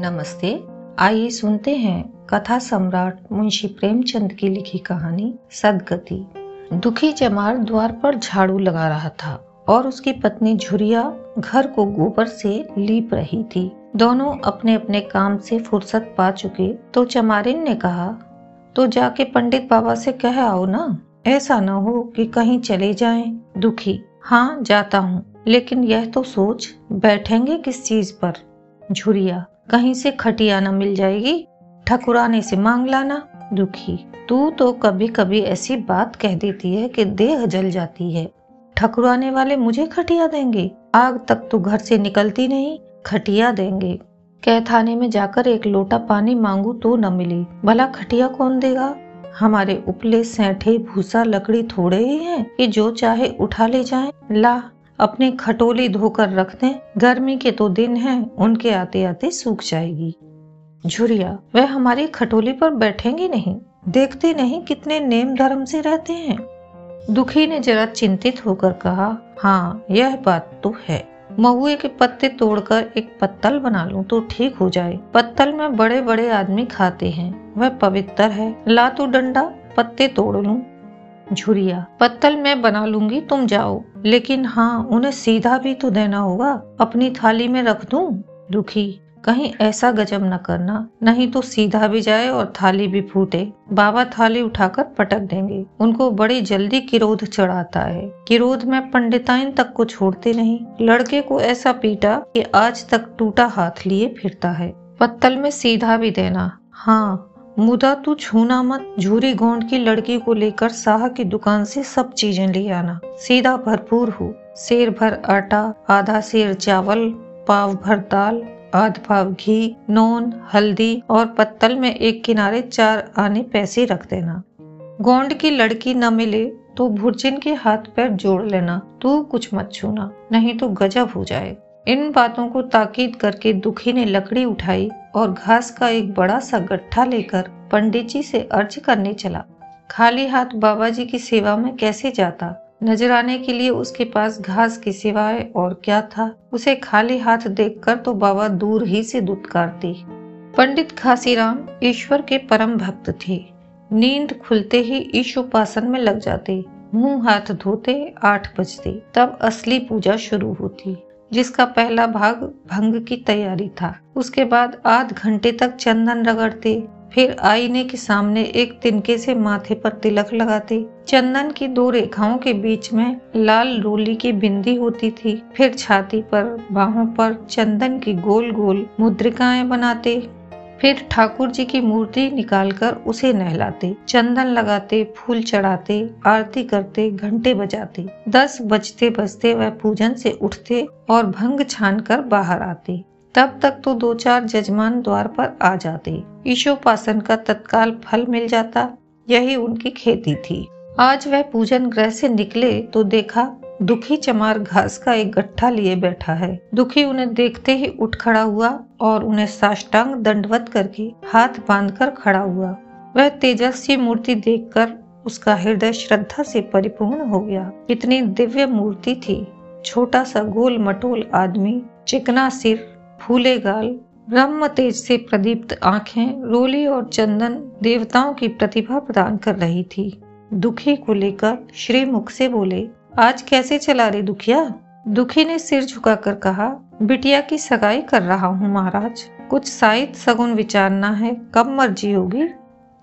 नमस्ते, आइए सुनते हैं कथा सम्राट मुंशी प्रेमचंद की लिखी कहानी सदगति। दुखी चमार द्वार पर झाड़ू लगा रहा था और उसकी पत्नी झुरिया घर को गोबर से लीप रही थी। दोनों अपने अपने काम से फुर्सत पा चुके तो चमारिन ने कहा तो जाके पंडित बाबा से कह आओ ना, ऐसा न हो कि कहीं चले जाएँ दुखी। हाँ जाता हूँ, लेकिन यह तो सोच, बैठेंगे किस चीज़ पर? झुरिया कहीं से खटिया न मिल जाएगी, ठकुराने से मांग लाना। दुखी, तू तो कभी कभी ऐसी बात कह देती है कि देह जल जाती है। ठकुराने वाले मुझे खटिया देंगे? आग तक तो घर से निकलती नहीं, खटिया देंगे। कह थाने में जाकर एक लोटा पानी मांगू तो न मिली। भला खटिया कौन देगा? हमारे उपले सैठे भूसा लकड़ी थोड़े ही हैं कि जो चाहे उठा ले जाए। ला अपनी खटोली धोकर रख दें गर्मी के तो दिन हैं, उनके आते आते सूख जाएगी। झुरिया, वह हमारी खटोली पर बैठेंगे नहीं। देखते नहीं कितने नेम धर्म से रहते हैं। दुखी ने जरा चिंतित होकर कहा हाँ यह बात तो है। महुए के पत्ते तोड़कर एक पत्तल बना लूँ तो ठीक हो जाए। पत्तल में बड़े बड़े आदमी खाते हैं। वह पवित्र है। ला तो डंडा, पत्ते तोड़ लूँ। झुरिया, पत्तल मैं बना लूँगी, तुम जाओ। लेकिन हाँ उन्हें सीधा भी तो देना होगा, अपनी थाली में रख दूँ? दुखी कहीं ऐसा गजब न करना, नहीं तो सीधा भी जाए और थाली भी फूटे। बाबा थाली उठाकर पटक देंगे। उनको बड़ी जल्दी किरोध चढ़ाता है। किरोध में पंडिताइन तक को छोड़ते नहीं। लड़के को ऐसा पीटा कि आज तक टूटा हाथ लिए फिरता है। पत्तल में सीधा भी देना। हाँ मुदा तू छूना मत। झूरी गोंड की लड़की को लेकर साह की दुकान से सब चीज़ें ले आना। सीधा भरपूर हो। शेर भर आटा, आधा शेर चावल, पाव भर दाल, आध पाव घी, नून, हल्दी और पत्तल में एक किनारे चार आने पैसे रख देना। गोंड की लड़की न मिले तो भुर्जिन के हाथ पैर जोड़ लेना। तू कुछ मत छूना, नहीं तो गजब हो जाए। इन बातों को ताकीद करके दुखी ने लकड़ी उठाई और घास का एक बड़ा सा गट्ठा लेकर पंडित जी से अर्ज़ करने चला। खाली हाथ बाबा जी की सेवा में कैसे जाता? नज़र आने के लिए उसके पास घास की सिवाय और क्या था? उसे खाली हाथ देखकर तो बाबा दूर ही से दुत्कारती। पंडित खासीराम ईश्वर के परम भक्त थे। नींद खुलते ही ईश उपासन में लग जाते। मुँह हाथ धोते, आठ बजते। तब असली पूजा शुरू होती। जिसका पहला भाग भंग की तैयारी था। उसके बाद आध घंटे तक चंदन रगड़ते, फिर आईने के सामने एक तिनके से माथे पर तिलक लगाते। चंदन की दो रेखाओं के बीच में लाल रोली की बिंदी होती थी। फिर छाती पर, बाहों पर चंदन की गोल गोल मुद्रिकाएँ बनाते। फिर ठाकुर जी की मूर्ति निकालकर उसे नहलाते, चंदन लगाते, फूल चढ़ाते, आरती करते, घंटे बजाते। दस बजते बजते वह पूजन से उठते और भंग छान कर बाहर आते। तब तक तो दो चार जजमान द्वार पर आ जाते। ईशोपासन का तत्काल फल मिल जाता। यही उनकी खेती थी। आज वह पूजन ग्रह से निकले तो देखा दुखी चमार घास का एक गट्ठा लिए बैठा है। दुखी उन्हें देखते ही उठ खड़ा हुआ और उन्हें साष्टांग दंडवत करके हाथ बांधकर खड़ा हुआ। वह तेजस्वी मूर्ति देखकर उसका हृदय श्रद्धा से परिपूर्ण हो गया। इतनी दिव्य मूर्ति थी। छोटा सा गोल मटोल आदमी, चिकना सिर, फूले गाल, ब्रह्म तेज से प्रदीप्त आँखें, रोली और चंदन देवताओं की प्रतिभा प्रदान कर रही थी। दुखी को लेकर श्री मुख से बोले आज कैसे चला रे दुखिया? दुखी ने सिर झुकाकर कहा, बिटिया की सगाई कर रहा हूँ महाराज। कुछ साइत सगुन विचारना है, कब मर्ज़ी होगी?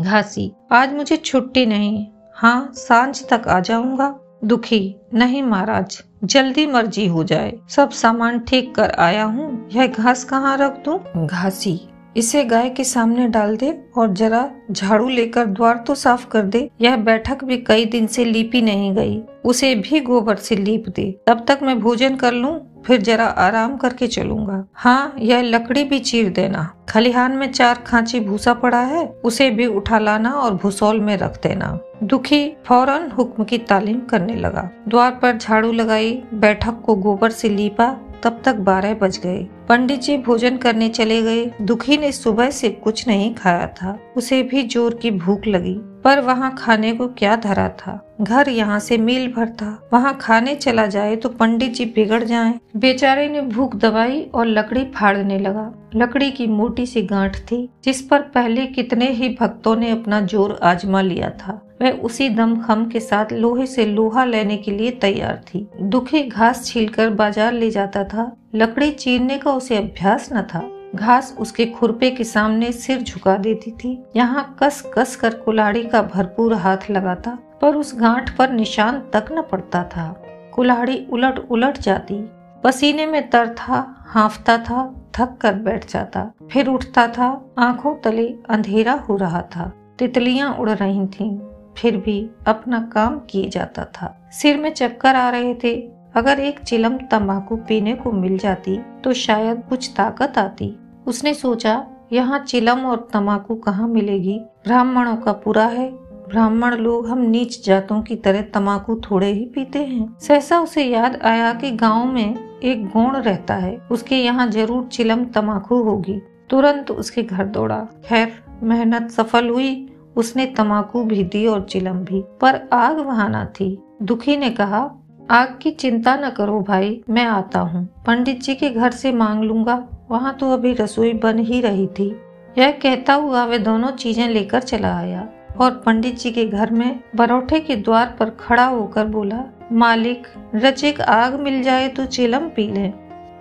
घासी, आज मुझे छुट्टी नहीं। हाँ साँझ तक आ जाऊँगा। दुखी, नहीं महाराज, जल्दी मर्ज़ी हो जाए। सब सामान ठीक कर आया हूँ। यह घास कहाँ रख दूँ? घासी इसे गाय के सामने डाल दे और जरा झाड़ू लेकर द्वार तो साफ़ कर दे। यह बैठक भी कई दिन से लीपी नहीं गई। उसे भी गोबर से लीप दे। तब तक मैं भोजन कर लूँ, फिर जरा आराम करके चलूँगा। हाँ यह लकड़ी भी चीर देना। खलिहान में चार खांची भूसा पड़ा है, उसे भी उठा लाना और भूसौल में रख देना। दुखी फ़ौरन हुक्म की तालीम करने लगा। द्वार पर झाड़ू लगाई, बैठक को गोबर से लीपा तब तक बारह बज गए। पंडित जी भोजन करने चले गए। दुखी ने सुबह से कुछ नहीं खाया था। उसे भी ज़ोर की भूख लगी। पर वहाँ खाने को क्या धरा था? घर यहाँ से मील भर था। वहाँ खाने चला जाए तो पंडित जी बिगड़ जाएँ। बेचारे ने भूख दबाई और लकड़ी फाड़ने लगा। लकड़ी की मोटी सी गांठ थी, जिस पर पहले कितने ही भक्तों ने अपना ज़ोर आजमा लिया था। वह उसी दम खम के साथ लोहे से लोहा लेने के लिए तैयार थी। दुखी घास छीलकर बाज़ार ले जाता था। लकड़ी चीरने का उसे अभ्यास न था। घास उसके खुरपे के सामने सिर झुका देती थी। यहाँ कस कस कर कुलाड़ी का भरपूर हाथ लगाता पर उस गांठ पर निशान तक न पड़ता था। कुल्हाड़ी उलट उलट जाती। पसीने में तर था हाफता था थक कर बैठ जाता। फिर उठता था आँखों तले अंधेरा हो रहा था। तितलियाँ उड़ रही थीं, फिर भी अपना काम किए जाता था। सिर में चक्कर आ रहे थे। अगर एक चिलम तंबाकू पीने को मिल जाती तो शायद कुछ ताकत आती। उसने सोचा, यहाँ चिलम और तंबाकू कहाँ मिलेगी? ब्राह्मणों का पूरा है। ब्राह्मण लोग हम नीच जातों की तरह तंबाकू थोड़े ही पीते हैं। सहसा उसे याद आया कि गाँव में एक गौण रहता है। उसके यहाँ ज़रूर चिलम तंबाकू होगी। तुरंत उसके घर दौड़ा। खैर, मेहनत सफल हुई। उसने तंबाकू भी दी और चिलम भी। पर आग वहाँ न थी। दुखी ने कहा, आग की चिंता न करो भाई, मैं आता हूँ। पंडित जी के घर से मांग लूँगा। वहाँ तो अभी रसोई बन ही रही थी। यह कहता हुआ वे दोनों चीज़ें लेकर चला आया और पंडित जी के घर में बरोठे के द्वार पर खड़ा होकर बोला, मालिक, रचिक आग मिल जाए तो चिलम पी ले।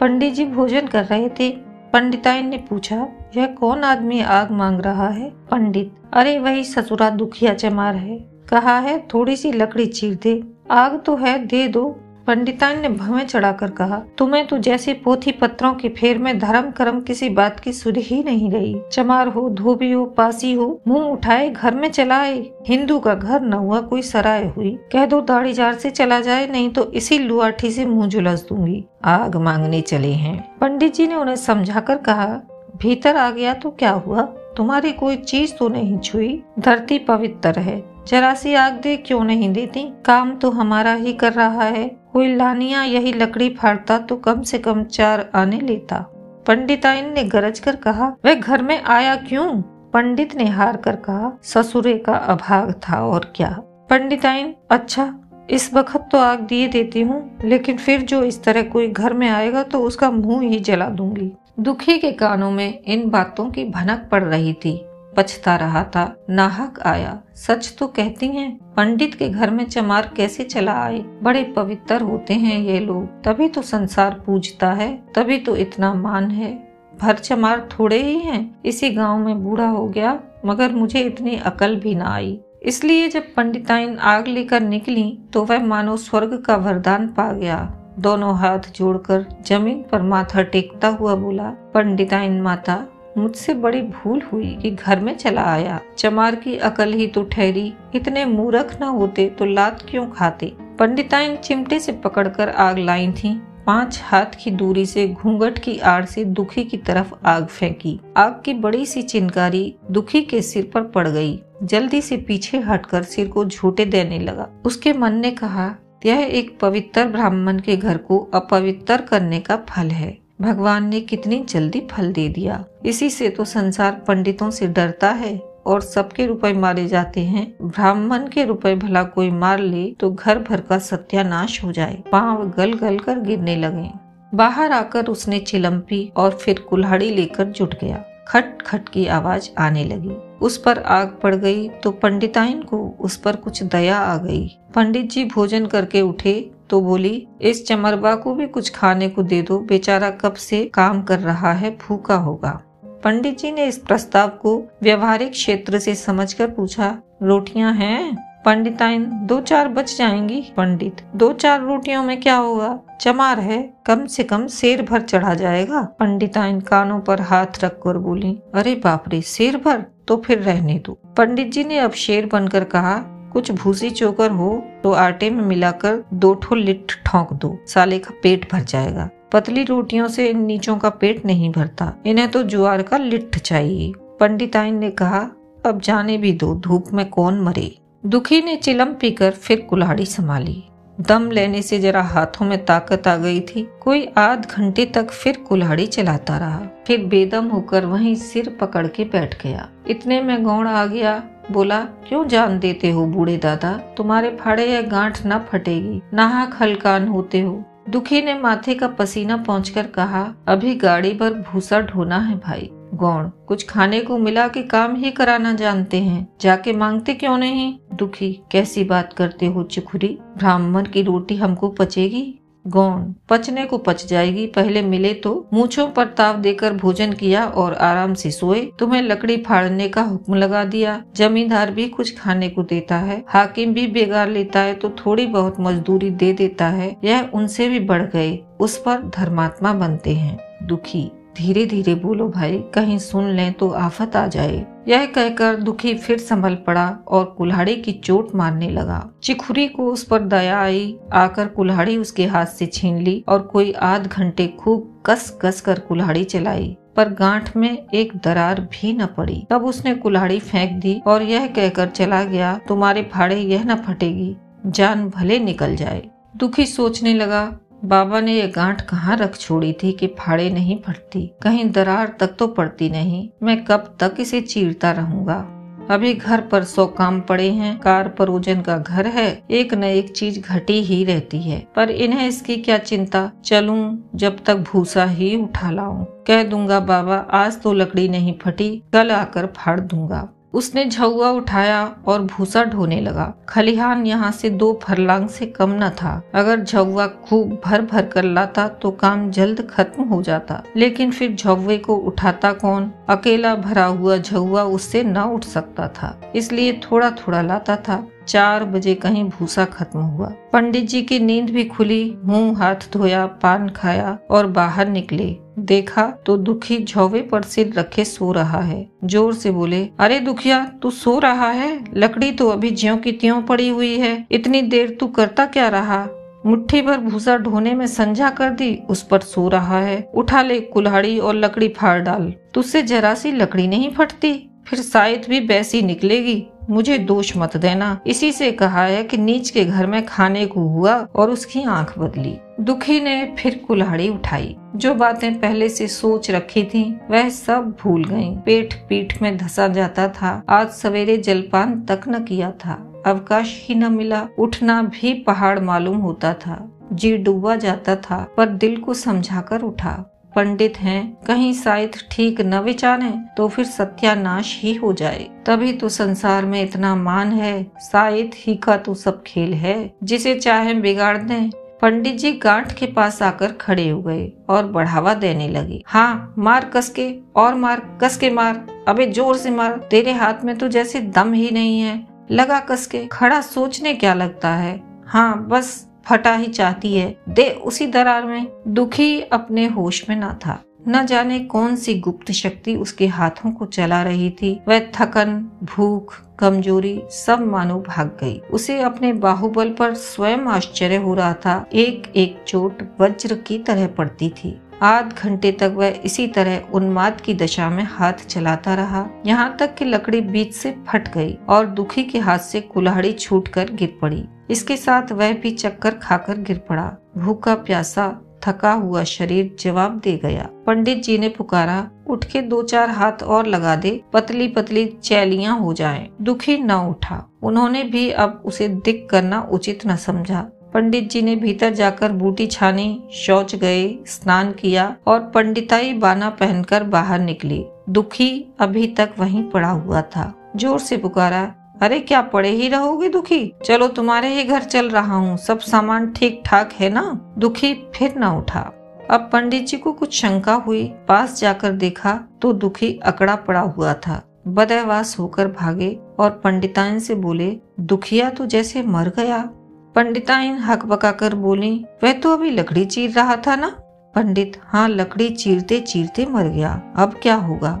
पंडित जी भोजन कर रहे थे। पंडिताइन ने पूछा, यह कौन आदमी आग मांग रहा है? पंडित, अरे, वही ससुरा दुखिया चमार है। कहा है, थोड़ी सी लकड़ी चीर दे। आग तो है, दे दो। पंडितान ने भवें चढ़ाकर कहा, तुम्हें तो जैसे पोथी पत्रों के फेर में धर्म कर्म किसी बात की सुध ही नहीं रही। चमार हो, धोबी हो, पासी हो, मुँह उठाए, घर में चलाए, हिंदू का घर न हुआ, कोई सराय हुई। कह दो दाढ़ी जार से चला जाए, नहीं तो इसी लुआठी से मुँह झुलस दूँगी। आग मांगने चले हैं। पंडित जी ने उन्हें समझाकर कहा, भीतर आ गया तो क्या हुआ? तुम्हारी कोई चीज़ तो नहीं छुई? धरती पवित्र है। जरा सी आग दे क्यों नहीं देती? काम तो हमारा ही कर रहा है। कोई लानिया, यही लकड़ी फाड़ता तो कम से कम चार आने लेता। पंडिताइन ने गरज कर कहा, वह घर में आया क्यों? पंडित ने हार कर कहा, ससुरे का अभाग था और क्या? पंडिताइन अच्छा इस वक्त तो आग दिए देती हूँ, लेकिन फिर जो इस तरह कोई घर में आएगा तो उसका मुँह ही जला दूँगी। दुखी के कानों में इन बातों की भनक पड़ रही थी। पछता रहा था। नाहक आया। सच तो कहती हैं, पंडित के घर में चमार कैसे चला आए? बड़े पवित्र होते हैं ये लोग। तभी तो संसार पूजता है, तभी तो इतना मान है। भर चमार थोड़े ही हैं, इसी गाँव में बूढ़ा हो गया, मगर मुझे इतनी अकल भी ना आई। इसलिए जब पंडिताइन आग लेकर निकली तो वह मानो स्वर्ग का वरदान पा गया। दोनों हाथ जोड़कर ज़मीन पर माथा टेकता हुआ बोला, पंडिताइन माता मुझसे बड़ी भूल हुई कि घर में चला आया। चमार की अकल ही तो ठहरी। इतने मूरख न होते तो लात क्यों खाते? पंडिताइन चिमटे से पकड़कर आग लाई थी। पाँच हाथ की दूरी से घूंघट की आड़ से दुखी की तरफ़ आग फेंकी। आग की बड़ी सी चिनकारी दुखी के सिर पर पड़ गई। जल्दी से पीछे हटकर सिर को झूठे देने लगा। उसके मन ने कहा, यह एक पवित्र ब्राह्मण के घर को अपवित्र करने का फल है। भगवान ने कितनी जल्दी फल दे दिया। इसी से तो संसार पंडितों से डरता है और सबके रुपए मारे जाते हैं। ब्राह्मण के रुपए भला कोई मार ले तो घर भर का सत्यानाश हो जाए। पाँव गल गल कर गिरने लगे। बाहर आकर उसने चिलम्पी और फिर कुल्हाड़ी लेकर जुट गया। खट खट की आवाज़ आने लगी। उस पर आग पड़ गई तो पंडिताइन को उस पर कुछ दया आ गई। पंडित जी भोजन करके उठे तो बोली, इस चमरबा को भी कुछ खाने को दे दो। बेचारा कब से काम कर रहा है, भूखा होगा। पंडित जी ने इस प्रस्ताव को व्यवहारिक क्षेत्र से समझकर पूछा, रोटियाँ हैं? पंडिताइन, दो चार बच जाएँगी, पंडित। दो चार रोटियों में क्या होगा? चमार है, कम से कम शेर भर चढ़ा जाएगा। पंडिताइन कानों पर हाथ रख कर बोली, अरे बापरे शेर भर? तो फिर रहने दो। पंडित जी ने अब शेर बनकर कहा कुछ भूसी चोकर हो तो आटे में मिलाकर दो ठो लिट्ठ ठोंक दो। साले का पेट भर जाएगा। पतली रोटियों से इन नीचों का पेट नहीं भरता। इन्हें तो जुआर का लिट्ठ चाहिए। पंडिताइन ने कहा, अब जाने भी दो, धूप में कौन मरे? दुखी ने चिलम पीकर फिर कुल्हाड़ी संभाली। दम लेने से जरा हाथों में ताकत आ गई थी। कोई आध घंटे तक फिर कुल्हाड़ी चलाता रहा। फिर बेदम होकर वहीं सिर पकड़ के बैठ गया। इतने में गौड़ आ गया। बोला, क्यों जान देते हो बूढ़े दादा? तुम्हारे फाड़े या गांठ न फटेगी नहा खलकान होते हो। दुखी ने माथे का पसीना पहुँच कहा, अभी गाड़ी पर भूसा ढोना है भाई, गौण, कुछ खाने को मिला के काम ही कराना जानते हैं, जाके मांगते क्यों नहीं? दुखी, कैसी बात करते हो चुखुरी? ब्राह्मण की रोटी हमको पचेगी? गौण। पचने को पच जाएगी। पहले मिले तो मूछों पर ताव देकर भोजन किया और आराम से सोए। तुम्हें लकड़ी फाड़ने का हुक्म लगा दिया। जमींदार भी कुछ खाने को देता है। हाकिम भी बेगार लेता है तो थोड़ी बहुत मजदूरी दे देता है। यह उनसे भी बढ़ गए। उस पर धर्मात्मा बनते हैं। दुखी। धीरे धीरे बोलो, भाई, कहीं सुन लें तो आफत आ जाए। यह कहकर दुखी फिर संभल पड़ा और कुल्हाड़ी की चोट मारने लगा। चिखुरी को उस पर दया आई। आकर कुल्हाड़ी उसके हाथ से छीन ली और कोई आध घंटे खूब कस कस कर कुल्हाड़ी चलाई। पर गांठ में एक दरार भी न पड़ी। तब उसने कुल्हाड़ी फेंक दी और यह कहकर चला गया, तुम्हारे फाड़े यह न फटेगी। जान भले निकल जाए। दुखी सोचने लगा बाबा ने ये गांठ कहाँ रख छोड़ी थी कि फाड़े नहीं फटती? कहीं दरार तक तो पड़ती नहीं। मैं कब तक इसे चीरता रहूँगा? अभी घर पर सौ काम पड़े हैं। कार परोजन का घर है। एक न एक चीज़ घटी ही रहती है। पर इन्हें इसकी क्या चिंता? चलूँ, जब तक भूसा ही उठा लाऊं। कह दूँगा, बाबा, आज तो लकड़ी नहीं फटी। कल आकर फाड़ दूँगा। उसने झुआ उठाया और भूसा ढोने लगा। खलिहान यहाँ से दो फरलांग से कम न था। अगर झुआ खूब भर भर कर लाता तो काम जल्द खत्म हो जाता। लेकिन फिर झुए को उठाता कौन? अकेला भरा हुआ झुआ उससे न उठ सकता था। इसलिए थोड़ा थोड़ा लाता था। चार बजे कहीं भूसा खत्म हुआ। पंडित जी की नींद भी खुली। मुँह हाथ धोया, पान खाया और बाहर निकले। देखा तो दुखी झोवे पर सिर रखे सो रहा है। ज़ोर से बोले, अरे दुखिया, तू सो रहा है? लकड़ी तो अभी ज्यो की त्यों पड़ी हुई है। इतनी देर तू करता क्या रहा? मुट्ठी भर भूसा ढोने में संझा कर दी, उस पर सो रहा है। उठा ले कुल्हाड़ी और लकड़ी फाड़ डाल। तुझसे जरा सी लकड़ी नहीं फटती, फिर शायद भी बैसी निकलेगी। मुझे दोष मत देना। इसी से कहा है कि नीच के घर में खाने को हुआ और उसकी आँख बदली। दुखी ने फिर कुल्हाड़ी उठाई। जो बातें पहले से सोच रखी थी, वह सब भूल गई पेट पीठ में धसा जाता था। आज सवेरे जलपान तक न किया था। अवकाश ही न मिला। उठना भी पहाड़ मालूम होता था। जी डूबा जाता था, पर दिल को समझाकर उठा। पंडित हैं, कहीं शायद ठीक न विचारे तो फिर सत्यानाश ही हो जाए। तभी तो संसार में इतना मान है, शायद ही का तो सब खेल है। जिसे चाहे बिगाड़ दें। पंडित जी गांठ के पास आकर खड़े हो गए और बढ़ावा देने लगे। हाँ मार कस के, और मार, कस के मार। अबे ज़ोर से मार, तेरे हाथ में तो जैसे दम ही नहीं है। लगा कस के, खड़ा सोचने क्या लगता है? हाँ बस। फटा ही चाहती है। दे उसी दरार में। दुखी अपने होश में ना था। न जाने कौन सी गुप्त शक्ति उसके हाथों को चला रही थी। वह थकन, भूख, कमज़ोरी सब मानो भाग गई। उसे अपने बाहुबल पर स्वयं आश्चर्य हो रहा था। एक एक चोट वज्र की तरह पड़ती थी। आध घंटे तक वह इसी तरह उन्माद की दशा में हाथ चलाता रहा। यहाँ तक कि लकड़ी बीच से फट गई और दुखी के हाथ से कुल्हाड़ी छूटकर गिर पड़ी। इसके साथ वह भी चक्कर खाकर गिर पड़ा। भूखा प्यासा, थका हुआ शरीर जवाब दे गया। पंडित जी ने पुकारा, उठ के दो चार हाथ और लगा दे पतली पतली चैलियाँ हो जाएँ। दुखी न उठा। उन्होंने भी अब उसे दिख करना उचित न समझा। पंडित जी ने भीतर जाकर बूटी छानी, शौच गए, स्नान किया और पंडिताई बाना पहनकर बाहर निकली। दुखी अभी तक वहीं पड़ा हुआ था। ज़ोर से पुकारा, अरे, क्या पड़े ही रहोगे दुखी? चलो, तुम्हारे ही घर चल रहा हूँ। सब सामान ठीक ठाक है ना? दुखी फिर न उठा। अब पंडित जी को कुछ शंका हुई। पास जाकर देखा तो दुखी अकड़ा पड़ा हुआ था। बदहवास होकर भागे और पंडिताइन से बोले, दुखिया तो जैसे मर गया। पंडिताइन हक पकाकर बोली, वह तो अभी लकड़ी चीर रहा था ना? पंडित हाँ लकड़ी चीरते चीरते मर गया, अब क्या होगा?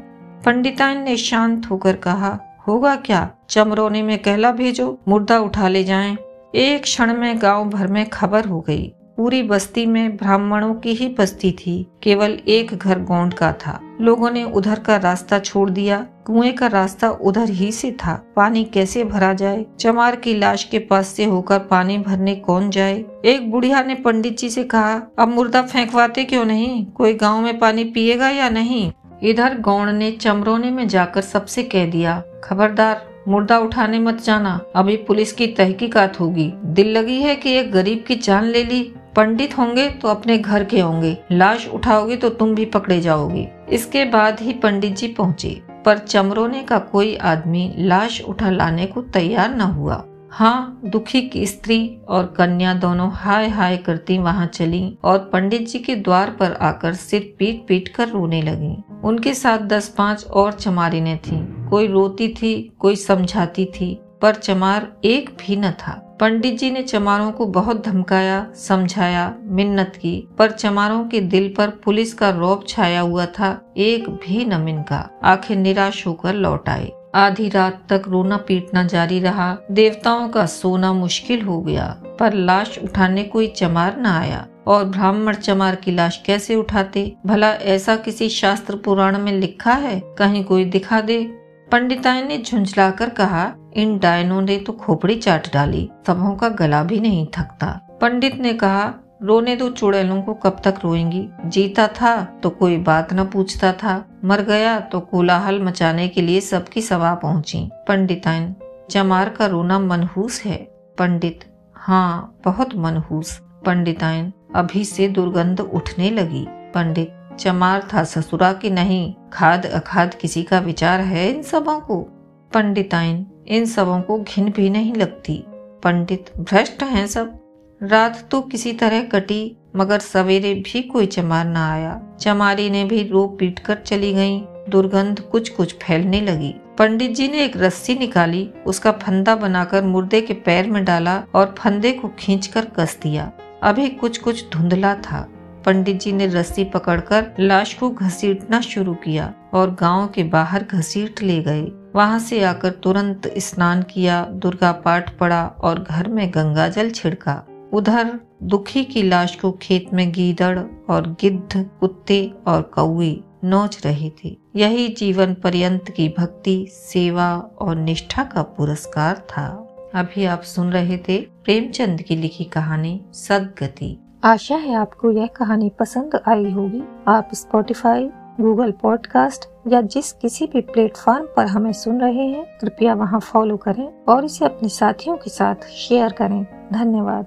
पंडिताइन ने शांत होकर कहा, होगा क्या? चमरोने में कहला भेजो, मुर्दा उठा ले जाएँ। एक क्षण में गाँव भर में खबर हो गई। पूरी बस्ती में ब्राह्मणों की ही बस्ती थी, केवल एक घर गोंड का था। लोगों ने उधर का रास्ता छोड़ दिया, कुएँ का रास्ता उधर ही से था। पानी कैसे भरा जाए? चमार की लाश के पास से होकर पानी भरने कौन जाए? एक बुढ़िया ने पंडित जी से कहा, अब मुर्दा फेंकवाते क्यों नहीं? कोई गाँव में पानी पिएगा या नहीं? इधर गौड़ ने चमरोने में जाकर सबसे कह दिया, खबरदार, मुर्दा उठाने मत जाना। अभी पुलिस की तहकीकात होगी। दिल लगी है कि एक गरीब की जान ले ली। पंडित होंगे तो अपने घर के होंगे। लाश उठाओगे तो तुम भी पकड़े जाओगे। इसके बाद ही पंडित जी पहुँचे। पर चमरोने का कोई आदमी लाश उठा लाने को तैयार न हुआ। हाँ दुखी की स्त्री और कन्या दोनों हाय हाय करती वहाँ चली और पंडित जी के द्वार पर आकर सिर पीट पीट कर रोने लगी। उनके साथ दस पाँच और चमारिने थी। कोई रोती थी, कोई समझाती थी, पर चमार एक भी न था। पंडित जी ने चमारों को बहुत धमकाया, समझाया, मिन्नत की, पर चमारों के दिल पर पुलिस का रौब छाया हुआ था, एक भी न मिनका आखिर निराश होकर लौट आए। आधी रात तक रोना पीटना जारी रहा। देवताओं का सोना मुश्किल हो गया, पर लाश उठाने कोई चमार न आया। और ब्राह्मण चमार की लाश कैसे उठाते? भला ऐसा किसी शास्त्र पुराण में लिखा है? कहीं कोई दिखा दे? पंडिताई ने झुंझलाकर कहा इन डायनों ने तो खोपड़ी चाट डाली सबों का गला भी नहीं थकता। पंडित ने कहा, रोने दो चुड़ैलों को कब तक रोएँगी? जीता था तो कोई बात न पूछता था, मर गया तो कोलाहल मचाने के लिए सबकी सभा पहुँची। पंडिताइन चमार का रोना मनहूस है। पंडित हाँ बहुत मनहूस। पंडिताइन, अभी से दुर्गंध उठने लगी। पंडित चमार था ससुरा की नहीं? खाद अखाद किसी का विचार है इन सबों को? पंडिताइन इन सबों को घिन भी नहीं लगती। पंडित भ्रष्ट हैं सब। रात तो किसी तरह कटी, मगर सवेरे भी कोई चमार न आया। चमारी ने भी रो पीट कर चली गई। दुर्गंध कुछ कुछ फैलने लगी। पंडित जी ने एक रस्सी निकाली, उसका फंदा बनाकर मुर्दे के पैर में डाला और फंदे को खींचकर कस दिया। अभी कुछ कुछ धुंधला था। पंडित जी ने रस्सी पकड़कर लाश को घसीटना शुरू किया और गाँव के बाहर घसीट ले गए। वहाँ से आकर तुरंत स्नान किया, दुर्गा पाठ पढ़ा और घर में गंगा जल छिड़का। उधर दुखी की लाश को खेत में गीदड़ और गिद्ध, कुत्ते और कौए नोच रहे थे। यही जीवन पर्यंत की भक्ति, सेवा और निष्ठा का पुरस्कार था। अभी आप सुन रहे थे प्रेमचंद की लिखी कहानी सदगति। आशा है आपको यह कहानी पसंद आई होगी। आप स्पॉटिफाई गूगल पॉडकास्ट या जिस किसी भी प्लेटफॉर्म पर हमें सुन रहे हैं, कृपया वहाँ फॉलो करें और इसे अपने साथियों के साथ शेयर करें। धन्यवाद।